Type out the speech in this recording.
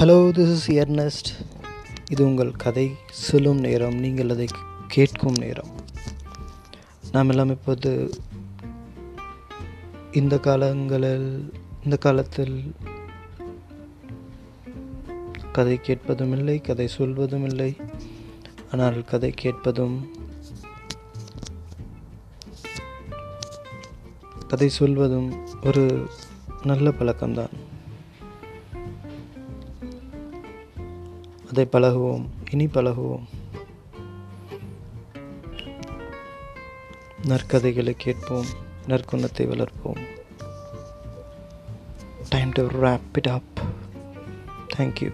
Hello this is Ernst இது உங்கள் கதை சொல்லும் நேரம் நீங்கள் அதை கேட்கும் நேரம். நாம் எல்லாம் இப்போது இந்த காலங்களில் இந்த காலத்தில் கதை கேட்பதும் இல்லை கதை சொல்வதும் இல்லை. ஆனால் கதை கேட்பதும் கதை சொல்வதும் ஒரு நல்ல பழக்கம்தான். அதை பழகுவோம் இனி பழகுவோம். நற்கதைகளை கேட்போம் நற்குணத்தை வளர்ப்போம். Time to wrap it up thank you